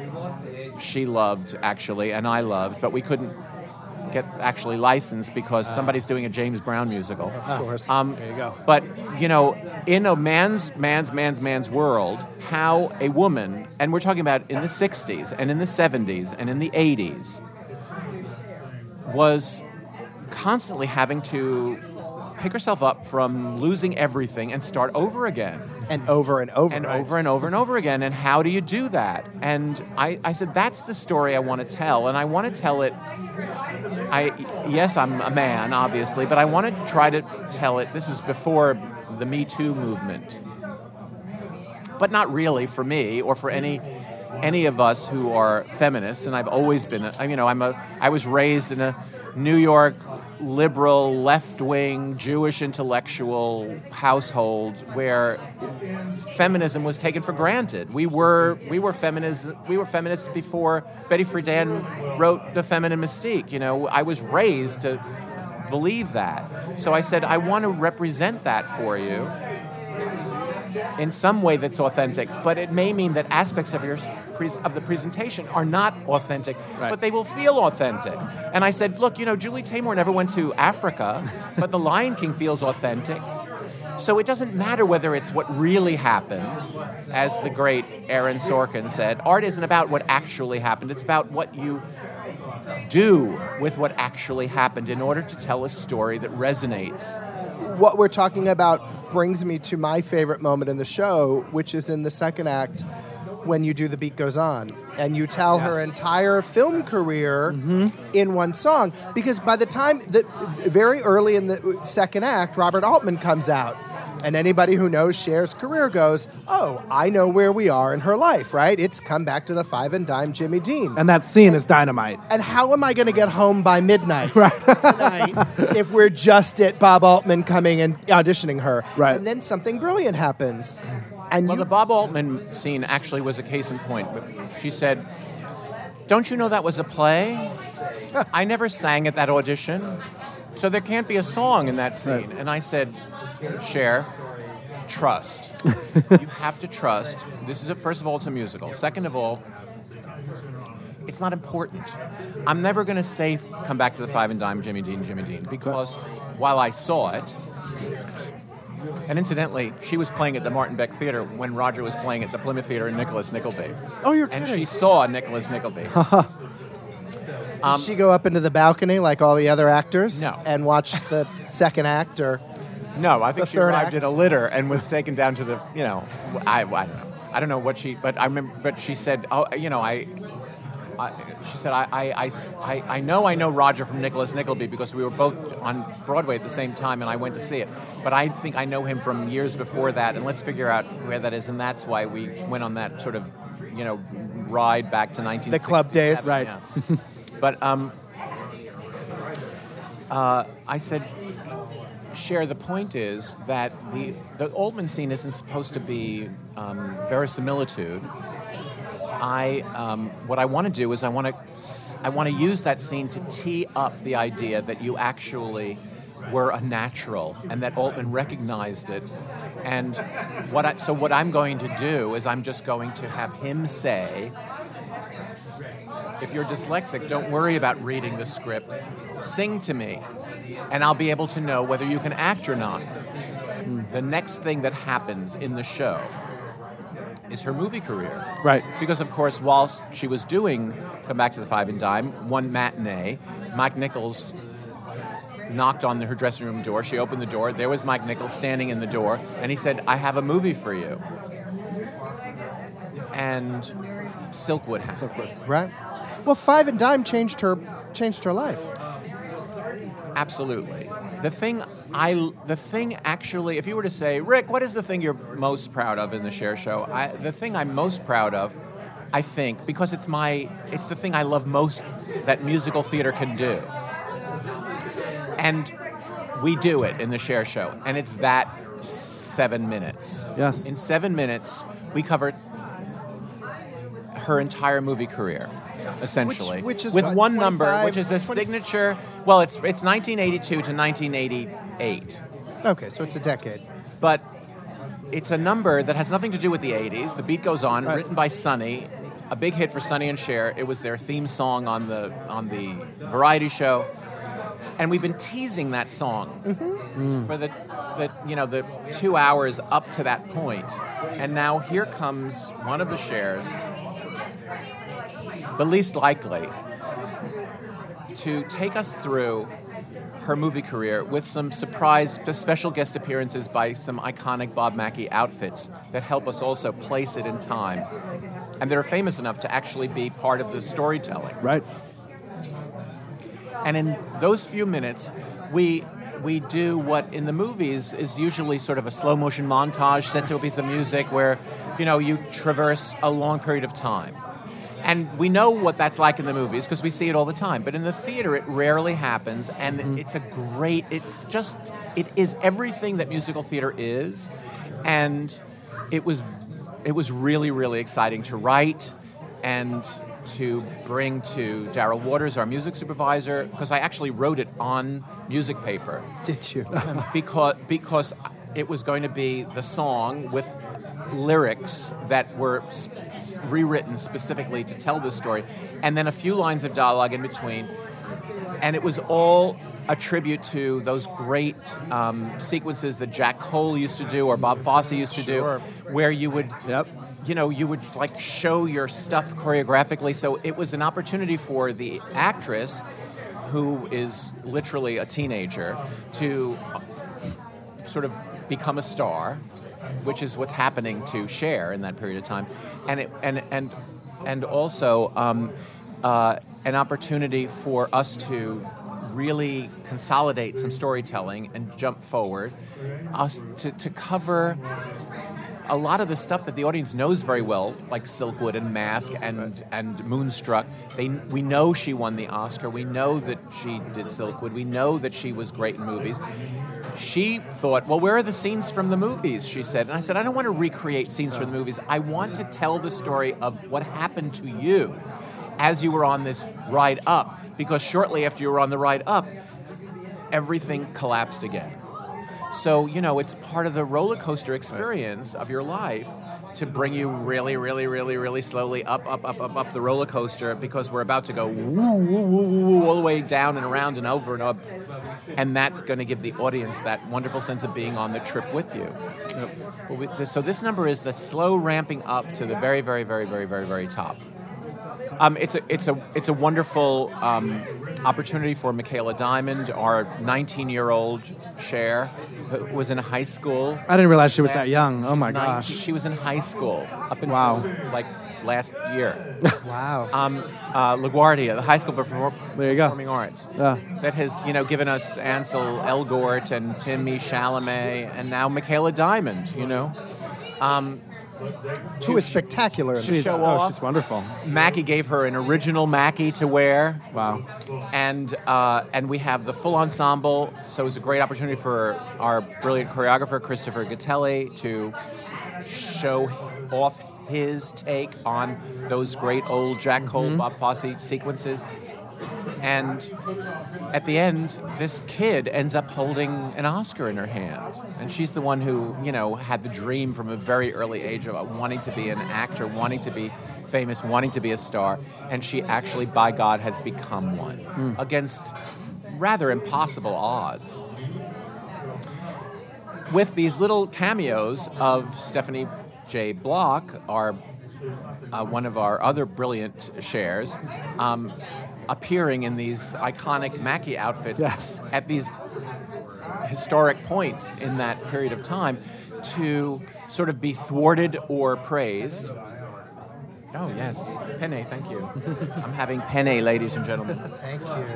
she loved, actually, and I loved, but we couldn't get actually licensed because somebody's doing a James Brown musical. of course. Um, there you go. But you know, in a man's man's man's man's world, how a woman, and we're talking about in the '60s and in the '70s and in the '80s, was constantly having to pick herself up from losing everything and start over again and over and over. and right? over and over and over again. And how do you do that? And I, I said, that's the story I want to tell. And I want to tell it. I yes, I'm a man, obviously, but I want to try to tell it. This was before the Me Too movement, but not really for me or for any any of us who are feminists. And I've always been. A, you know, I'm a. I was raised in a New York liberal, left wing, Jewish intellectual household where feminism was taken for granted. We were we were feminists we were feminists before Betty Friedan wrote The Feminine Mystique. You know, I was raised to believe that. So I said I want to represent that for you in some way that's authentic, but it may mean that aspects of your pres of the presentation are not authentic, Right. but they will feel authentic. And I said, look, you know, Julie Taymor never went to Africa, but The Lion King feels authentic. So it doesn't matter whether it's what really happened, as the great Aaron Sorkin said. Art isn't about what actually happened, it's about what you do with what actually happened in order to tell a story that resonates. what we're talking about brings me to my favorite moment in the show, which is in the second act when you do The Beat Goes On and you tell her entire film career mm-hmm. in one song. Because by the time that very early in the second act, Robert Altman comes out. And anybody who knows Cher's career goes, Oh, I know where we are in her life, right? It's come back to the five and dime Jimmy Dean. And that scene is dynamite. And how am I going to get home by midnight tonight if we're just at Bob Altman coming and auditioning her? Right. And then something brilliant happens. And Well, you, the Bob Altman scene actually was a case in point. She said, Don't you know that was a play? I never sang at that audition, so there can't be a song in that scene. And I said, "Cher." trust. you have to trust. This is, a, first of all, it's a musical. Second of all, it's not important. I'm never going to say come back to the five and dime Jimmy Dean, Jimmy Dean, because while I saw it, and incidentally, she was playing at the Martin Beck Theater when Roger was playing at the Plymouth Theater in Nicholas Nickleby. oh, you're And she saw Nicholas Nickleby. Did um, she go up into the balcony like all the other actors No. and watch the second act? Or No, I think she third arrived act? in a litter and was taken down to the, you know, I, I don't know. I don't know what she, but I remember, but she said, oh, you know, I, I she said, I, I, I I- know I know Roger from Nicholas Nickleby because we were both on Broadway at the same time and I went to see it. But I think I know him from years before that and let's figure out where that is. And that's why we went on that sort of, you know, ride back to 1967. club days. Right. yeah. but um, uh, I said, Cher, the point is that the, the Altman scene isn't supposed to be um, verisimilitude. I, um, what I want to do is I want to, I want to use that scene to tee up the idea that you actually were a natural and that Altman recognized it. And what I, so what I'm going to do is I'm just going to have him say, if you're dyslexic, don't worry about reading the script. Sing to me, and I'll be able to know whether you can act or not. The next thing that happens in the show is her movie career. Right. Because, of course, whilst she was doing Come Back to the Five and Dime, one matinee, Mike Nichols knocked on her dressing room door. She opened the door. There was Mike Nichols standing in the door, and he said, I have a movie for you. And Silkwood happened. right? Well, five and dime changed her changed her life. Absolutely. The thing I, the thing actually, if you were to say, Rick, what is the thing you're most proud of in the Cher Show? I, the thing I'm most proud of, I think, because it's my, it's the thing I love most that musical theater can do, and we do it in the Cher Show, and it's that seven minutes. Yes. In seven minutes, we cover her entire movie career, essentially, which is with what, one number, which is a 20 signature. Well, it's it's 1982 to 1988, Okay, so it's a decade. but it's a number that has nothing to do with the 80s. The beat goes on, Right. written by Sonny, a big hit for Sonny and Cher. It was their theme song on the on the variety show, and we've been teasing that song mm-hmm. for the, the you know the two hours up to that point, and now here comes one of the Chers, the least likely, to take us through her movie career with some surprise special guest appearances by some iconic Bob Mackie outfits that help us also place it in time. And they're famous enough to actually be part of the storytelling. Right. And in those few minutes, we we do what in the movies is usually sort of a slow motion montage set to a piece of music where, you know, you traverse a long period of time. And we know what that's like in the movies because we see it all the time. But in the theater, it rarely happens, and mm-hmm. it's a great. It's just it is everything that musical theater is, and it was it was really really exciting to write and to bring to Daryl Waters, our music supervisor, because I actually wrote it on music paper Did you? because because it was going to be the song with lyrics that were rewritten specifically to tell this story, and then a few lines of dialogue in between. And it was all a tribute to those great um, sequences that Jack Cole used to do or Bob Fosse used to Sure. do, where you would Yep. you know, you would like show your stuff choreographically. So it was an opportunity for the actress, who is literally a teenager, to sort of become a star, which is what's happening to Cher in that period of time, and it, and and and also um, uh, an opportunity for us to really consolidate some storytelling and jump forward, us to, to cover a lot of the stuff that the audience knows very well, like Silkwood and Mask and and Moonstruck, they we know she won the Oscar. We know that she did Silkwood. We know that she was great in movies. She thought, well, where are the scenes from the movies? She said, and I said, I don't want to recreate scenes from the movies. I want to tell the story of what happened to you as you were on this ride up, because shortly after you were on the ride up, everything collapsed again. So, you know, it's part of the roller coaster experience of your life to bring you really, really, really, really slowly up, up, up, up, up the roller coaster because we're about to go woo, woo, woo, woo, woo, all the way down and around and over and up. And that's going to give the audience that wonderful sense of being on the trip with you. But we- this- So this number is the slow ramping up to the very, very, very, very, very, very top. Um, it's a it's a it's a wonderful um, opportunity for Michaela Diamond, our 19-year-old Cher, who was in high school. I didn't realize she was that young. Oh my 19 gosh. She was in high school up until Wow. like last year. Wow. um, uh, LaGuardia, the High School for There you go. Performing Arts, Yeah. that has you know given us Ansel Elgort and Timmy Chalamet, and now Michaela Diamond. You know. Um, Who is spectacular in the She's, show show. oh, off. she's wonderful. Mackie gave her an original Mackie to wear. Wow. and uh, and we have the full ensemble. So it was a great opportunity for our brilliant choreographer Christopher Gattelli to show off his take on those great old Jack Cole, Bob Fosse sequences. And at the end, this kid ends up holding an Oscar in her hand. And she's the one who, you know, had the dream from a very early age about wanting to be an actor, wanting to be famous, wanting to be a star. And she actually, by God, has become one against rather impossible odds. With these little cameos of Stephanie J. Block, our uh, one of our other brilliant Chers, um, appearing in these iconic Mackie outfits Yes. at these historic points in that period of time to sort of be thwarted or praised. Oh, yes. Penne, thank you. I'm having penne, ladies and gentlemen. Thank you.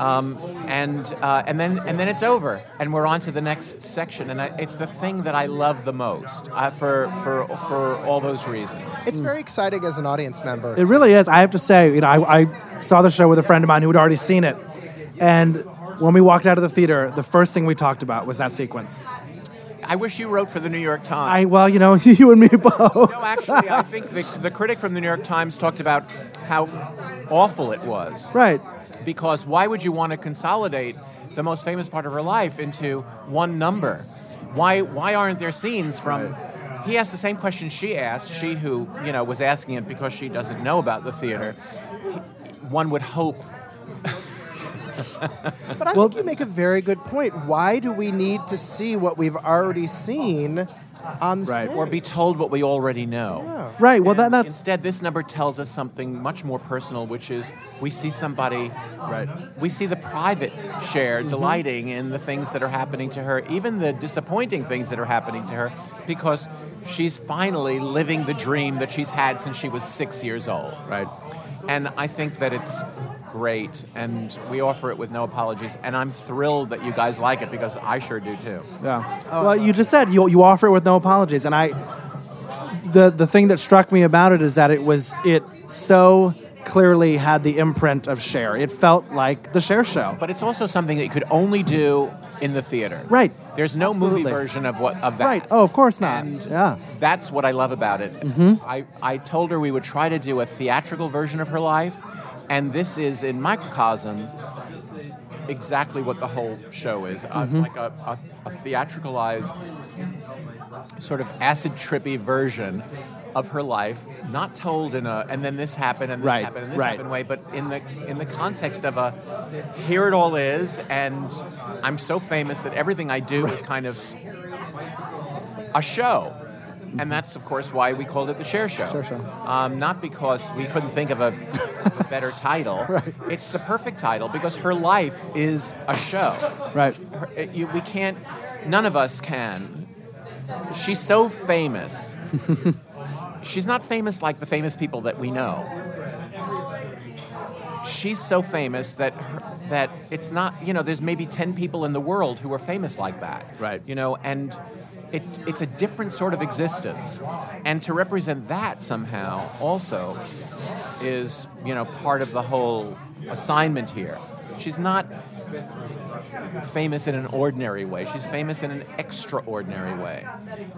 And uh, and then and then it's over, and we're on to the next section, and I, it's the thing that I love the most uh, for for for all those reasons. It's very exciting as an audience member. It really is. I have to say, you know, I, I saw the show with a friend of mine who had already seen it, and when we walked out of the theater, the first thing we talked about was that sequence. I wish you wrote for the New York Times. I well, you know, you and me both. no, actually, I think the, the critic from the New York Times talked about how awful it was. Right. Because why would you want to consolidate the most famous part of her life into one number? Why why aren't there scenes from? He asked the same question she asked. She who you know was asking it because she doesn't know about the theater. One would hope But I think you make a very good point. Why do we need to see what we've already seen on the Right. stage? or be told what we already know. Right. Well, that, that's Instead, this number tells us something much more personal, which is we see somebody, right. we see the private Cher mm-hmm. delighting in the things that are happening to her, even the disappointing things that are happening to her, because she's finally living the dream that she's had since she was six years old. Right. And I think that it's great, and we offer it with no apologies. And I'm thrilled that you guys like it because I sure do too. Yeah. well, you just said you you offer it with no apologies, and I the the thing that struck me about it is that it was it so clearly had the imprint of Cher. It felt like the Cher show. But it's also something that you could only do in the theater. Right. There's no movie version of what of that. Right. Oh, of course not. And yeah. that's what I love about it. Mm-hmm. I, I told her we would try to do a theatrical version of her life, and this is in microcosm exactly what the whole show is, uh, like a, a, a theatricalized, sort of acid trippy version of her life, not told in a and then this happened and this Right, happened and this right. happened way, but in the in the context of a here it all is, and I'm so famous that everything I do is kind of a show. And that's, of course, why we called it the Cher Show. Cher Show. Um, not because we couldn't think of a, of a better title. Right. It's the perfect title because her life is a show. Right. Her, it- you, we can't, none of us can. She's so famous. She's not famous like the famous people that we know. She's so famous that her, that it's not you know there's maybe 10 people in the world who are famous like that Right. you know and it, it's a different sort of existence and to represent that somehow also is you know part of the whole assignment here she's not famous in an ordinary way. She's famous in an extraordinary way.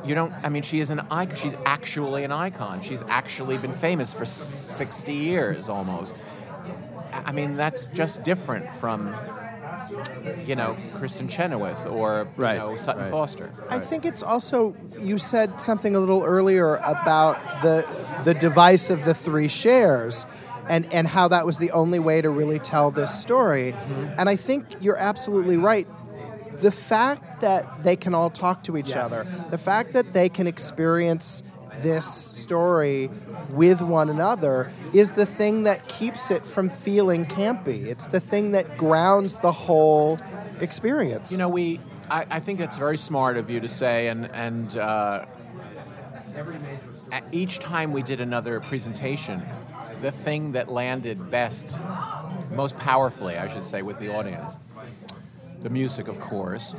You don't. I mean, she is an icon. She's actually an icon. She's actually been famous for sixty years almost. I I mean, that's just different from, you know, Kristin Chenoweth or Right, you know Sutton right. Foster. I think it's also you said something a little earlier about the the device of the three Chers and and how that was the only way to really tell this story. Mm-hmm. And I think you're absolutely right. The fact that they can all talk to each Yes. other, the fact that they can experience this story with one another is the thing that keeps it from feeling campy. It's the thing that grounds the whole experience. You know, we. I, I think it's very smart of you to say, and and uh, each time we did another presentation, the thing that landed best, most powerfully, I should say, with the audience, the music, of course.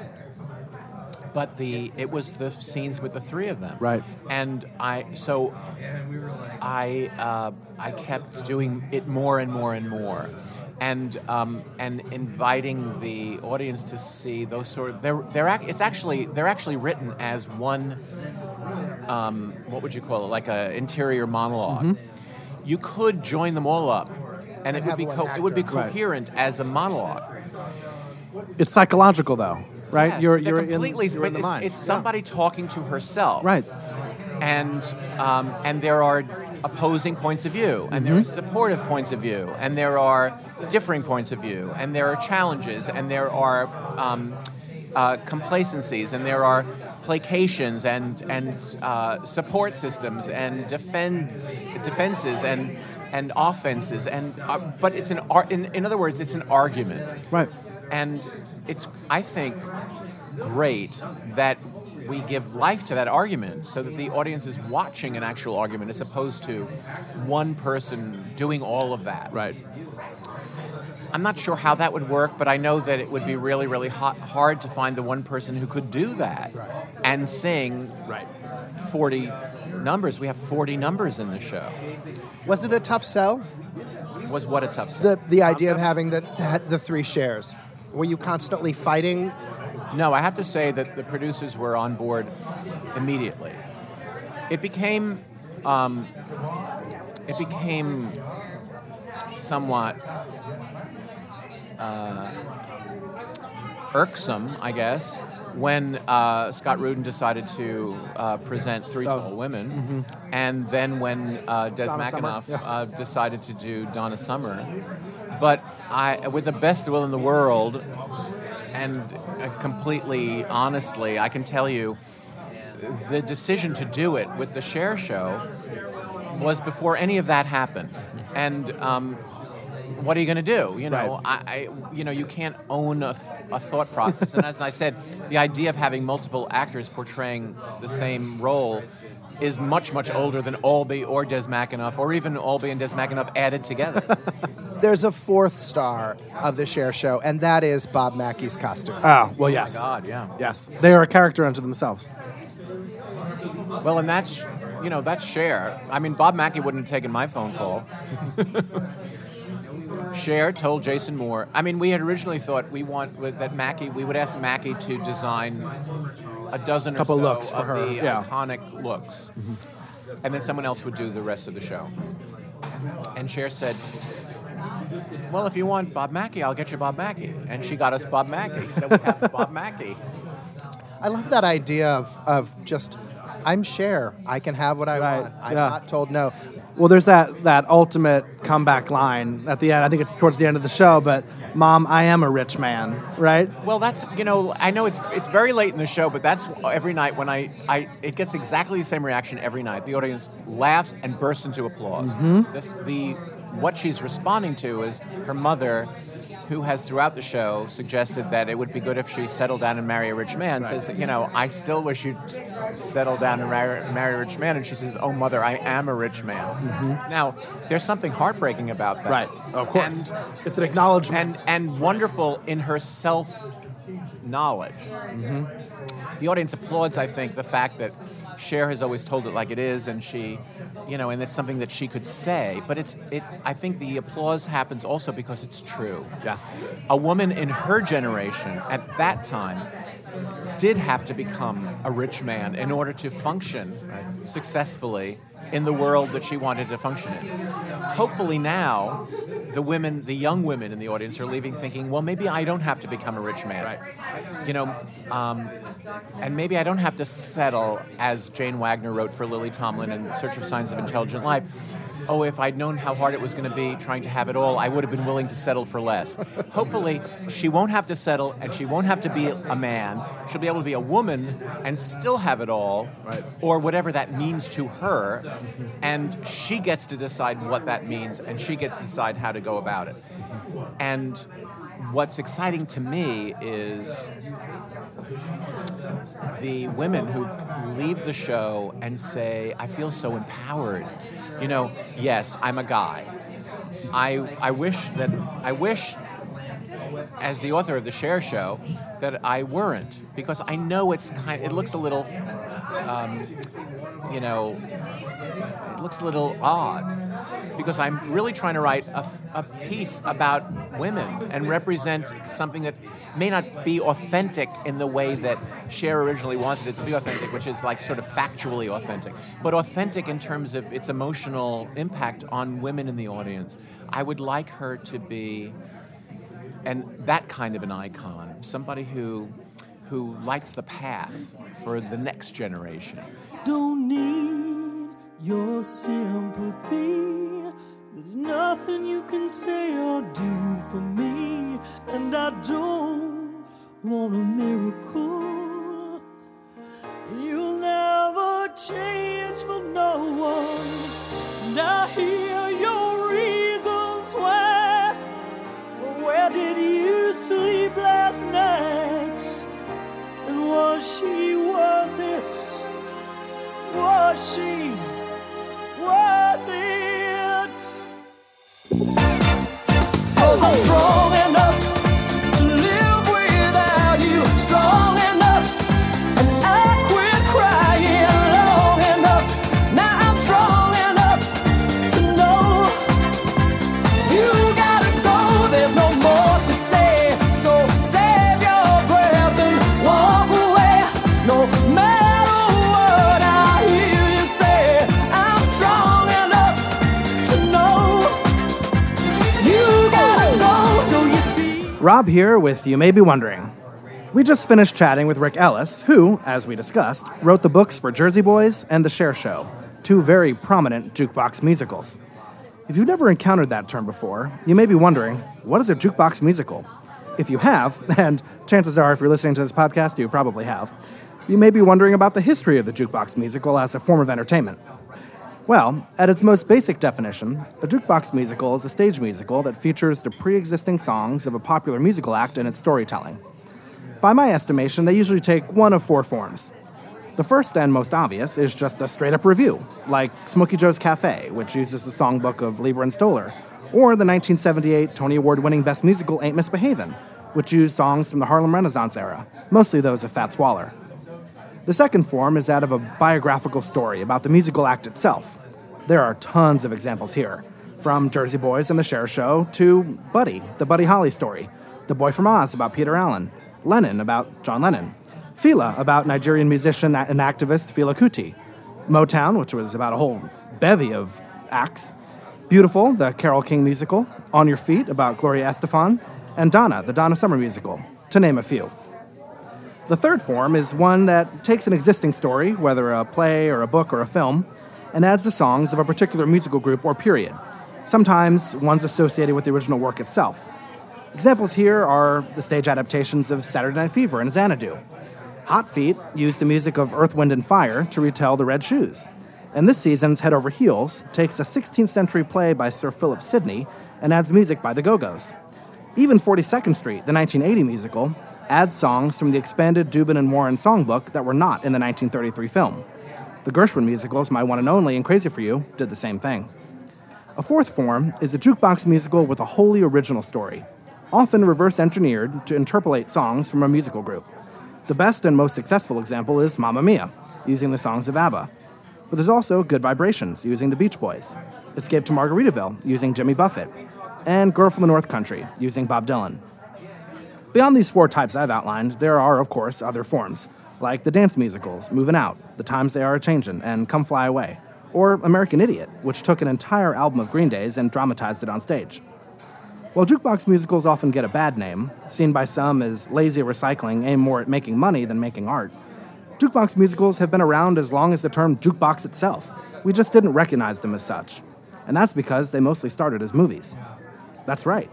But the it was the scenes with the three of them, Right. And I so I uh, I kept doing it more and more and more, and um, and inviting the audience to see those sort of they're they're ac- it's actually they're actually written as one um, what would you call it like a interior monolog You could join them all up, and, it would be co- it would be actor. Right. coherent as a monologue. It's psychological, though, right? Yes, you're you're completely in, you're in the it's, mind. it's somebody talking to herself, Right. and um, and there are opposing points of view, and there are supportive points of view, and there are differing points of view, and there are challenges, and there are um, uh, complacencies, and there are placations, and and uh, support systems, and defense defenses, and and offenses, and uh, but it's an ar- in, in other words, it's an argument, Right. and it's I think great that we give life to that argument so that the audience is watching an actual argument as opposed to one person doing all of that. Right. I'm not sure how that would work, but I know that it would be really, really hot, hard to find the one person who could do that and sing Right. 40 numbers. We have 40 numbers in the show. Was it a tough sell? Was what a tough sell. The the idea of having the the, the three Chers. Were you constantly fighting? No, I have to say that the producers were on board immediately. It became, um, it became somewhat uh, irksome, I guess, when uh, Scott Rudin decided to uh, present Three Tall Women, and then when uh, Des Donna McAnuff yeah. uh, decided to do Donna Summer. But I, with the best will in the world, and uh, completely honestly, I can tell you, the decision to do it with the Cher Show was before any of that happened. And um, what are you going to do? You know, Right. I, I, you know, you can't own a, th- a thought process. and as I said, the idea of having multiple actors portraying the same role is much, much older than Albee or Des McAnuff, or even Albee and Des McAnuff added together. There's a fourth star of the Cher Show, and that is Bob Mackie's costume. Oh well, yes. Oh God, yeah. Yes, they are a character unto themselves. Well, and that's you know that's Cher. I mean, Bob Mackie wouldn't have taken my phone call. Cher told Jason Moore. I mean, we had originally thought we want that Mackie. We would ask Mackie to design a dozen Couple or so looks for of her, the yeah. iconic looks, mm-hmm. and then someone else would do the rest of the show. And Cher said, well, if you want Bob Mackie, I'll get you Bob Mackie. And she got us Bob Mackie, so we have Bob Mackie. I love that idea of, of just, I'm Cher. I can have what I Right, want. I'm yeah. not told no. Well, there's that that ultimate comeback line at the end. I think it's towards the end of the show, but "Mom, I am a rich man," right? Well, that's you know I know it's it's very late in the show, but that's every night when I, I it gets exactly the same reaction every night. The audience laughs and bursts into applause. Mm-hmm. This the what she's responding to is her mother, who has throughout the show suggested that it would be good if she settled down and marry a rich man. Says you know I still wish you'd settle down and marry, marry a rich man, and she says, "Oh mother, I am a rich man." Mm-hmm. Now there's something heartbreaking about that. Right, of course. And- It's an acknowledgement. and and wonderful in her self knowledge. Mm-hmm. The audience applauds, I think, the fact that Cher has always told it like it is, and she, you know, and it's something that she could say. But it's it. I think the applause happens also because it's true. Yes. A woman in her generation at that time did have to become a rich man in order to function successfully in the world that she wanted to function in. Hopefully now, the women, the young women in the audience are leaving thinking, well, maybe I don't have to become a rich man. You know, um, and maybe I don't have to settle, as Jane Wagner wrote for Lily Tomlin in Search of Signs of Intelligent Life. Oh, if I'd known how hard it was going to be trying to have it all, I would have been willing to settle for less. Hopefully, she won't have to settle and she won't have to be a man. She'll be able to be a woman and still have it all, or whatever that means to her. And she gets to decide what that means and she gets to decide how to go about it. And what's exciting to me is the women who leave the show and say, I feel so empowered. You know, yes, I'm a guy. I, I wish that, I wish, as the author of the Cher Show, that I weren't, because I know it's kind, it looks a little, um, you know, it looks a little odd because I'm really trying to write a, a piece about women and represent something that may not be authentic in the way that Cher originally wanted it to be authentic, which is like sort of factually authentic, but authentic in terms of its emotional impact on women in the audience. I would like her to be and that kind of an icon, somebody who who lights the path for the next generation. don't need your sympathy. There's nothing you can say or do for me, and I don't want a miracle. You'll never change for no one, and I hear your reasons why. Where did you sleep last night? Was she worth it? Was she worth it? Cause I'm here with You May Be Wondering. We just finished chatting with Rick Elice, who, as we discussed, wrote the books for Jersey Boys and The Cher Show, two very prominent jukebox musicals. If you've never encountered that term before, you may be wondering, what is a jukebox musical? If you have, and chances are if you're listening to this podcast, you probably have, you may be wondering about the history of the jukebox musical as a form of entertainment. Well, at its most basic definition, a jukebox musical is a stage musical that features the pre existing songs of a popular musical act in its storytelling. By my estimation, they usually take one of four forms. The first and most obvious is just a straight up revue, like Smokey Joe's Cafe, which uses the songbook of Leiber and Stoller, or the 1978 Tony Award winning Best Musical Ain't Misbehavin', which used songs from the Harlem Renaissance era, mostly those of Fats Waller. The second form is that of a biographical story about the musical act itself. There are tons of examples here, from Jersey Boys and the Cher Show to Buddy, the Buddy Holly story, The Boy from Oz about Peter Allen, Lennon about John Lennon, Fela about Nigerian musician and activist Fela Kuti, Motown, which was about a whole bevy of acts, Beautiful, the Carole King musical, On Your Feet about Gloria Estefan, and Donna, the Donna Summer musical, to name a few. The third form is one that takes an existing story, whether a play or a book or a film, and adds the songs of a particular musical group or period, sometimes ones associated with the original work itself. Examples here are the stage adaptations of Saturday Night Fever and Xanadu. Hot Feet used the music of Earth, Wind, and Fire to retell The Red Shoes. And this season's Head Over Heels takes a 16th century play by Sir Philip Sidney and adds music by the Go Go's. Even 42nd Street, the 1980 musical, adds songs from the expanded Dubin and Warren songbook that were not in the 1933 film. The Gershwin musicals, My One and Only and Crazy for You, did the same thing. A fourth form is a jukebox musical with a wholly original story, often reverse engineered to interpolate songs from a musical group. The best and most successful example is Mamma Mia, using the songs of ABBA. But there's also Good Vibrations, using the Beach Boys, Escape to Margaritaville, using Jimmy Buffett, and Girl from the North Country, using Bob Dylan. Beyond these four types I've outlined, there are, of course, other forms, like the dance musicals, Moving Out, The Times They Are a Changin', and Come Fly Away, or American Idiot, which took an entire album of Green Day's and dramatized it on stage. While jukebox musicals often get a bad name, seen by some as lazy recycling aimed more at making money than making art, jukebox musicals have been around as long as the term jukebox itself. We just didn't recognize them as such. And that's because they mostly started as movies. That's right.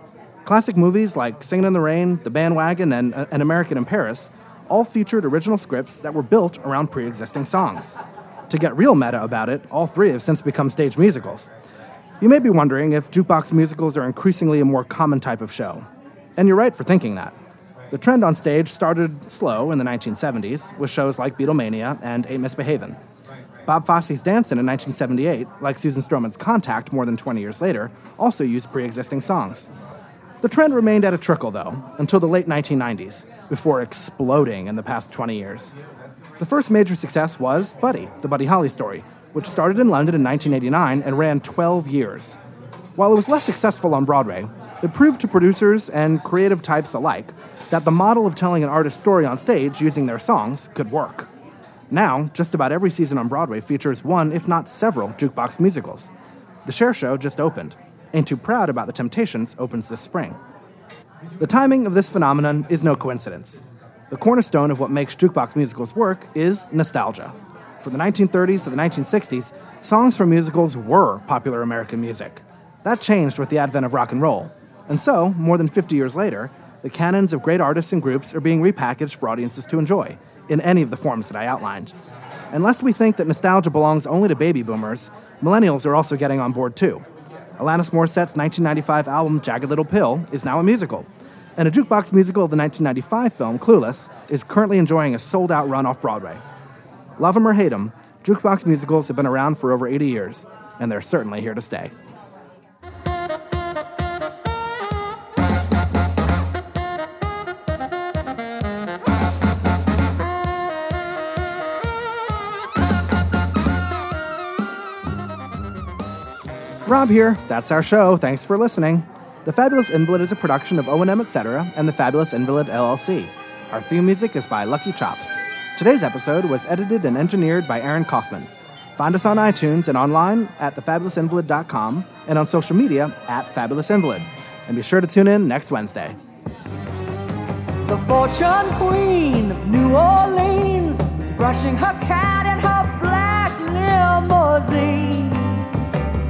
Classic movies like Singin' in the Rain, The Bandwagon, and uh, An American in Paris all featured original scripts that were built around pre existing songs. To get real meta about it, all three have since become stage musicals. You may be wondering if jukebox musicals are increasingly a more common type of show. And you're right for thinking that. The trend on stage started slow in the 1970s with shows like Beatlemania and Ain't Misbehavin'. Bob Fosse's Dancin' in 1978, like Susan Stroman's Contact more than 20 years later, also used pre existing songs. The trend remained at a trickle, though, until the late 1990s, before exploding in the past 20 years. The first major success was Buddy, the Buddy Holly story, which started in London in 1989 and ran 12 years. While it was less successful on Broadway, it proved to producers and creative types alike that the model of telling an artist's story on stage using their songs could work. Now, just about every season on Broadway features one, if not several, jukebox musicals. The Cher Show just opened. Ain't Too Proud About the Temptations opens this spring. The timing of this phenomenon is no coincidence. The cornerstone of what makes jukebox musicals work is nostalgia. From the 1930s to the 1960s, songs from musicals were popular American music. That changed with the advent of rock and roll. And so, more than 50 years later, the canons of great artists and groups are being repackaged for audiences to enjoy, in any of the forms that I outlined. And lest we think that nostalgia belongs only to baby boomers, millennials are also getting on board too. Alanis Morissette's 1995 album Jagged Little Pill is now a musical, and a jukebox musical of the 1995 film Clueless is currently enjoying a sold out run off Broadway. Love 'em or hate 'em, jukebox musicals have been around for over 80 years, and they're certainly here to stay. Rob here. That's our show. Thanks for listening. The Fabulous Invalid is a production of O&M Etc. and the Fabulous Invalid LLC. Our theme music is by Lucky Chops. Today's episode was edited and engineered by Aaron Kaufman. Find us on iTunes and online at thefabulousinvalid.com and on social media at Fabulous Invalid. And be sure to tune in next Wednesday. The fortune queen of New Orleans was brushing her cat in her black limousine.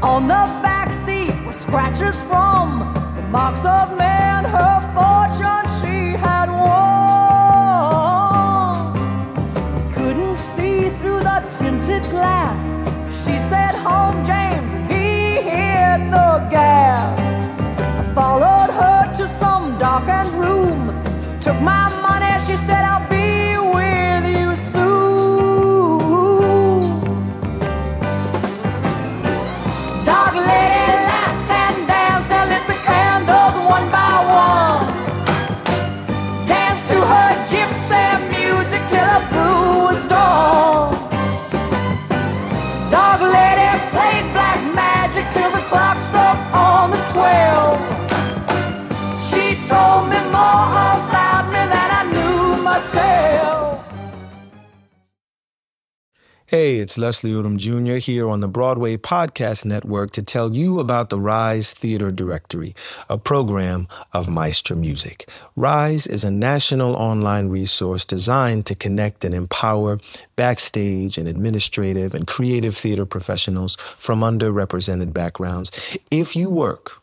On the back seat were scratches from the marks of men. Her fortune she had won. Couldn't see through the tinted glass. She said, "Home, James." and He hit the gas. I followed her to some darkened room. She took my money, she said, twelve. She told me more about me than I knew myself. Hey, it's Leslie Odom Jr. here on the Broadway Podcast Network to tell you about the RISE Theater Directory, a program of Maestro Music. RISE is a national online resource designed to connect and empower backstage and administrative and creative theater professionals from underrepresented backgrounds. If you work,